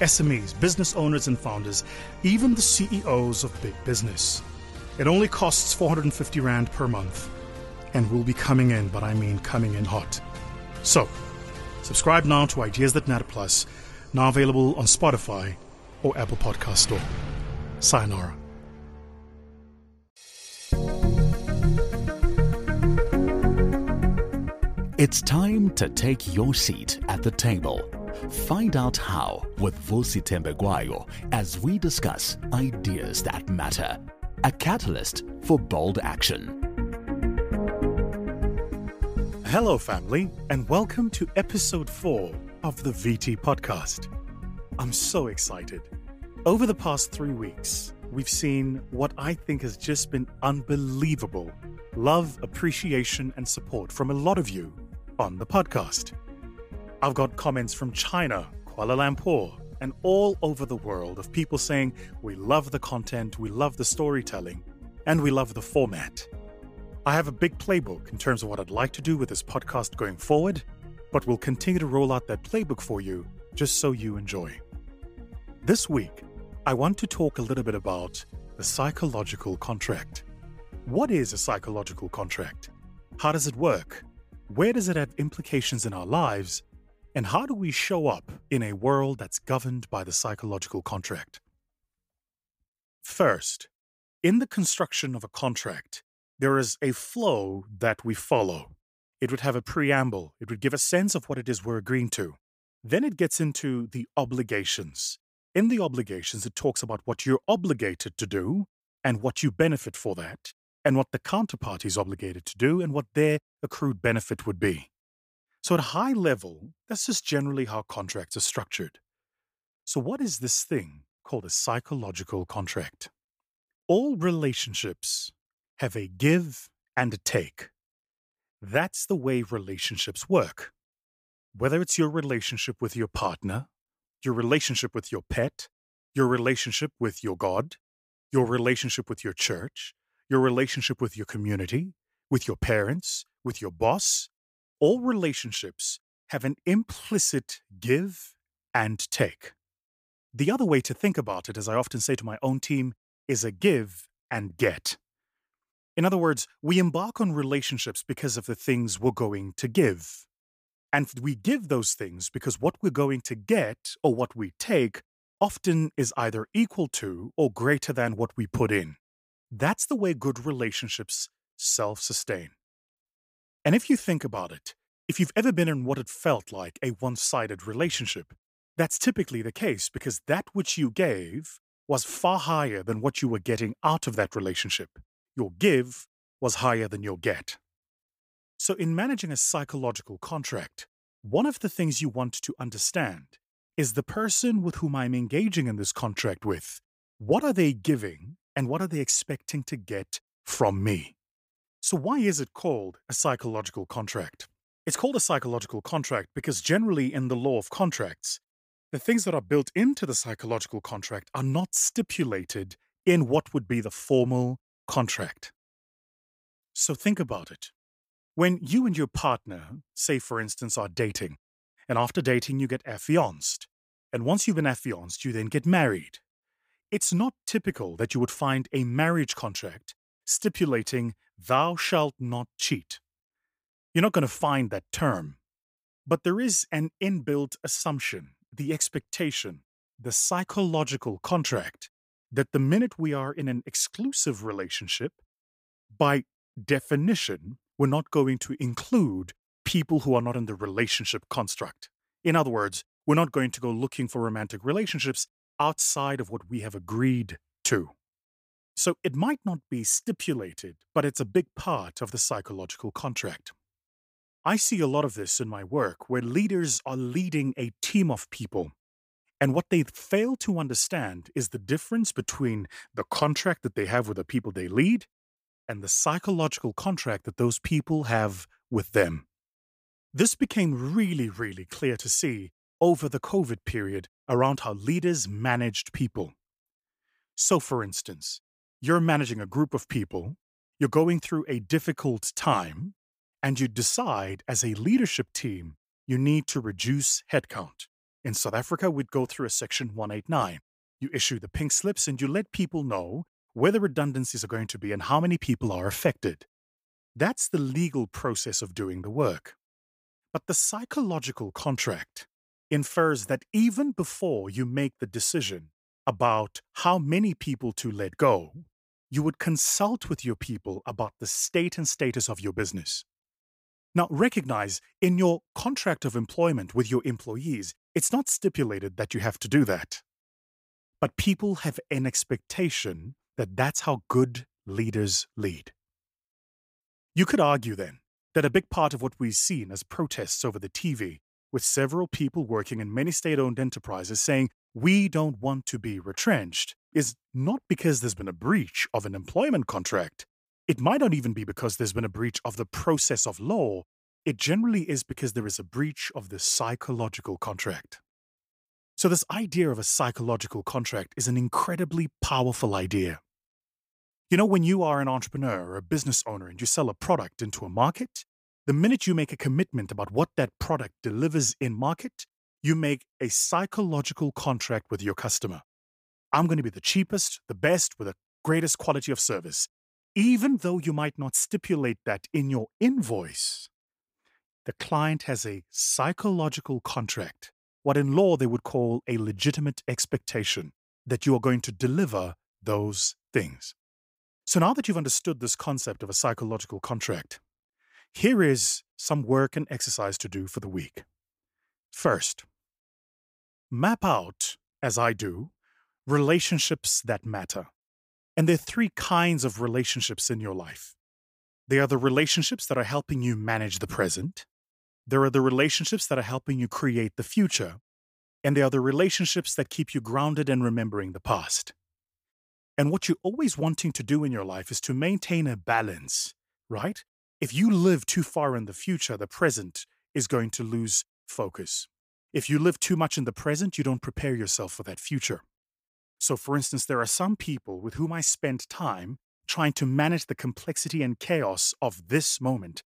SMEs, business owners, and founders, even the CEOs of big business. It only costs 450 Rand per month and will be coming in, but I mean coming in hot. So, subscribe now to Ideas That Matter Plus, now available on Spotify or Apple Podcast Store. Sayonara. It's time to take your seat at the table. Find out how with Thembekwayo as we discuss ideas that matter. A catalyst for bold action. Hello, family, and welcome to episode 4 of the VT podcast. I'm so excited. Over the past three weeks, we've seen what I think has just been unbelievable love, appreciation, and support from a lot of you on the podcast. I've got comments from China, Kuala Lumpur, and all over the world of people saying, We love the content, we love the storytelling, and we love the format. I have a big playbook in terms of what I'd like to do with this podcast going forward, but we'll continue to roll out that playbook for you just so you enjoy. This week, I want to talk a little bit about the psychological contract. What is a psychological contract? How does it work? Where does it have implications in our lives? And how do we show up in a world that's governed by the psychological contract? First, in the construction of a contract, there is a flow that we follow. It would have a preamble, it would give a sense of what it is we're agreeing to. Then it gets into the obligations. In the obligations, it talks about what you're obligated to do and what you benefit for that, and what the counterparty is obligated to do and what their accrued benefit would be. So, at a high level, that's just generally how contracts are structured. So, what is this thing called a psychological contract? All relationships have a give and a take. That's the way relationships work. Whether it's your relationship with your partner, your relationship with your pet, your relationship with your God, your relationship with your church, your relationship with your community, with your parents, with your boss, all relationships have an implicit give and take. The other way to think about it, as I often say to my own team, is a give and get. In other words, we embark on relationships because of the things we're going to give. And we give those things because what we're going to get or what we take often is either equal to or greater than what we put in. That's the way good relationships self sustain. And if you think about it, if you've ever been in what it felt like a one sided relationship, that's typically the case because that which you gave was far higher than what you were getting out of that relationship. Your give was higher than your get. So, in managing a psychological contract, one of the things you want to understand is the person with whom I'm engaging in this contract with. What are they giving and what are they expecting to get from me? So, why is it called a psychological contract? It's called a psychological contract because generally in the law of contracts, the things that are built into the psychological contract are not stipulated in what would be the formal contract. So, think about it. When you and your partner, say for instance, are dating, and after dating you get affianced, and once you've been affianced, you then get married. It's not typical that you would find a marriage contract stipulating, Thou shalt not cheat. You're not going to find that term. But there is an inbuilt assumption, the expectation, the psychological contract that the minute we are in an exclusive relationship, by definition, we're not going to include people who are not in the relationship construct. In other words, we're not going to go looking for romantic relationships outside of what we have agreed to. So it might not be stipulated, but it's a big part of the psychological contract. I see a lot of this in my work where leaders are leading a team of people, And what they fail to understand is the difference between the contract that they have with the people they lead and the psychological contract that those people have with them. This became really, really clear to see over the COVID period around how leaders managed people. So, for instance, you're managing a group of people, you're going through a difficult time, and you decide as a leadership team you need to reduce headcount. In South Africa, we'd go through a Section 189. You issue the pink slips and you let people know where the redundancies are going to be and how many people are affected. That's the legal process of doing the work. But the psychological contract infers that even before you make the decision about how many people to let go, you would consult with your people about the state and status of your business. Now, recognize in your contract of employment with your employees, it's not stipulated that you have to do that. But people have an expectation that that's how good leaders lead. You could argue then that a big part of what we've seen as protests over the TV, with several people working in many state owned enterprises saying, we don't want to be retrenched, is not because there's been a breach of an employment contract. It might not even be because there's been a breach of the process of law. It generally is because there is a breach of the psychological contract. So, this idea of a psychological contract is an incredibly powerful idea. You know, when you are an entrepreneur or a business owner and you sell a product into a market, the minute you make a commitment about what that product delivers in market, you make a psychological contract with your customer. I'm going to be the cheapest, the best, with the greatest quality of service. Even though you might not stipulate that in your invoice, the client has a psychological contract, what in law they would call a legitimate expectation that you are going to deliver those things. So now that you've understood this concept of a psychological contract, here is some work and exercise to do for the week. First, map out, as I do, relationships that matter. And there are three kinds of relationships in your life. They are the relationships that are helping you manage the present. There are the relationships that are helping you create the future. And there are the relationships that keep you grounded and remembering the past. And what you're always wanting to do in your life is to maintain a balance, right? If you live too far in the future, the present is going to lose focus. If you live too much in the present, you don't prepare yourself for that future. So, for instance, there are some people with whom I spend time trying to manage the complexity and chaos of this moment.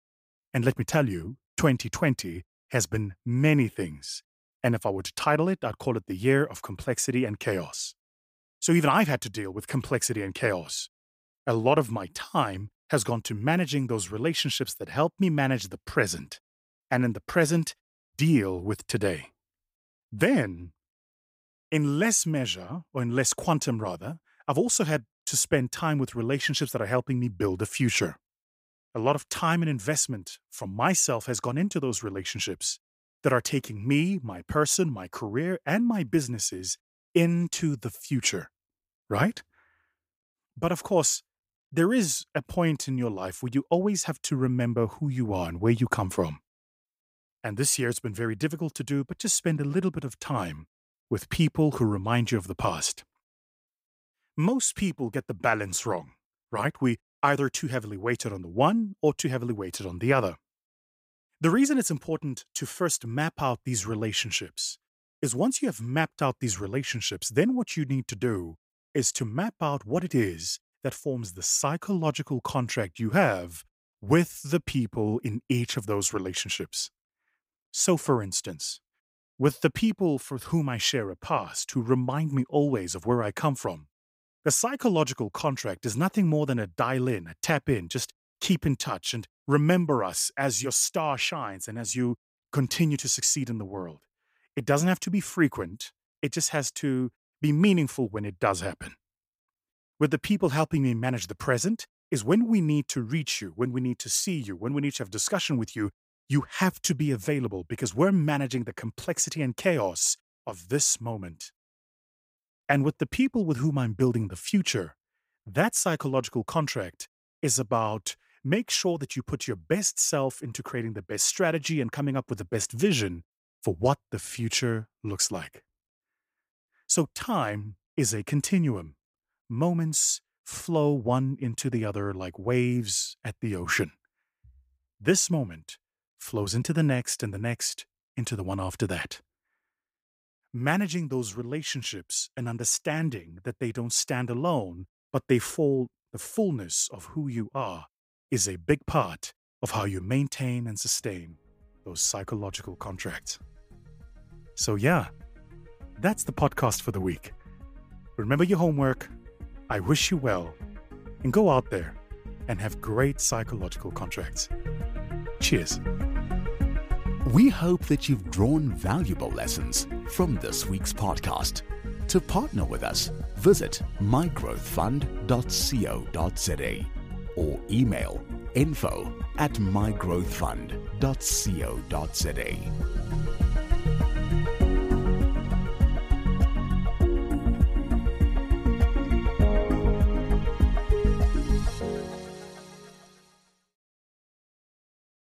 And let me tell you, 2020 has been many things. And if I were to title it, I'd call it the year of complexity and chaos. So even I've had to deal with complexity and chaos. A lot of my time has gone to managing those relationships that help me manage the present, and in the present, deal with today. Then, in less measure, or in less quantum rather, I've also had to spend time with relationships that are helping me build a future. A lot of time and investment from myself has gone into those relationships that are taking me, my person, my career, and my businesses into the future, right? But of course, there is a point in your life where you always have to remember who you are and where you come from. And this year it's been very difficult to do, but just spend a little bit of time with people who remind you of the past. Most people get the balance wrong, right? We either too heavily weighted on the one or too heavily weighted on the other. The reason it's important to first map out these relationships is once you have mapped out these relationships, then what you need to do is to map out what it is that forms the psychological contract you have with the people in each of those relationships. So, for instance, with the people for whom I share a past, who remind me always of where I come from, the psychological contract is nothing more than a dial in, a tap in, just keep in touch and remember us as your star shines and as you continue to succeed in the world. It doesn't have to be frequent, it just has to be meaningful when it does happen. With the people helping me manage the present, is when we need to reach you, when we need to see you, when we need to have discussion with you, you have to be available because we're managing the complexity and chaos of this moment. And with the people with whom I'm building the future, that psychological contract is about make sure that you put your best self into creating the best strategy and coming up with the best vision for what the future looks like. So time is a continuum. Moments flow one into the other like waves at the ocean. This moment flows into the next and the next into the one after that. Managing those relationships and understanding that they don't stand alone, but they fall the fullness of who you are is a big part of how you maintain and sustain those psychological contracts. So, yeah, that's the podcast for the week. Remember your homework. I wish you well. And go out there and have great psychological contracts. Cheers. We hope that you've drawn valuable lessons from this week's podcast. To partner with us, visit mygrowthfund.co.za or email info at mygrowthfund.co.za.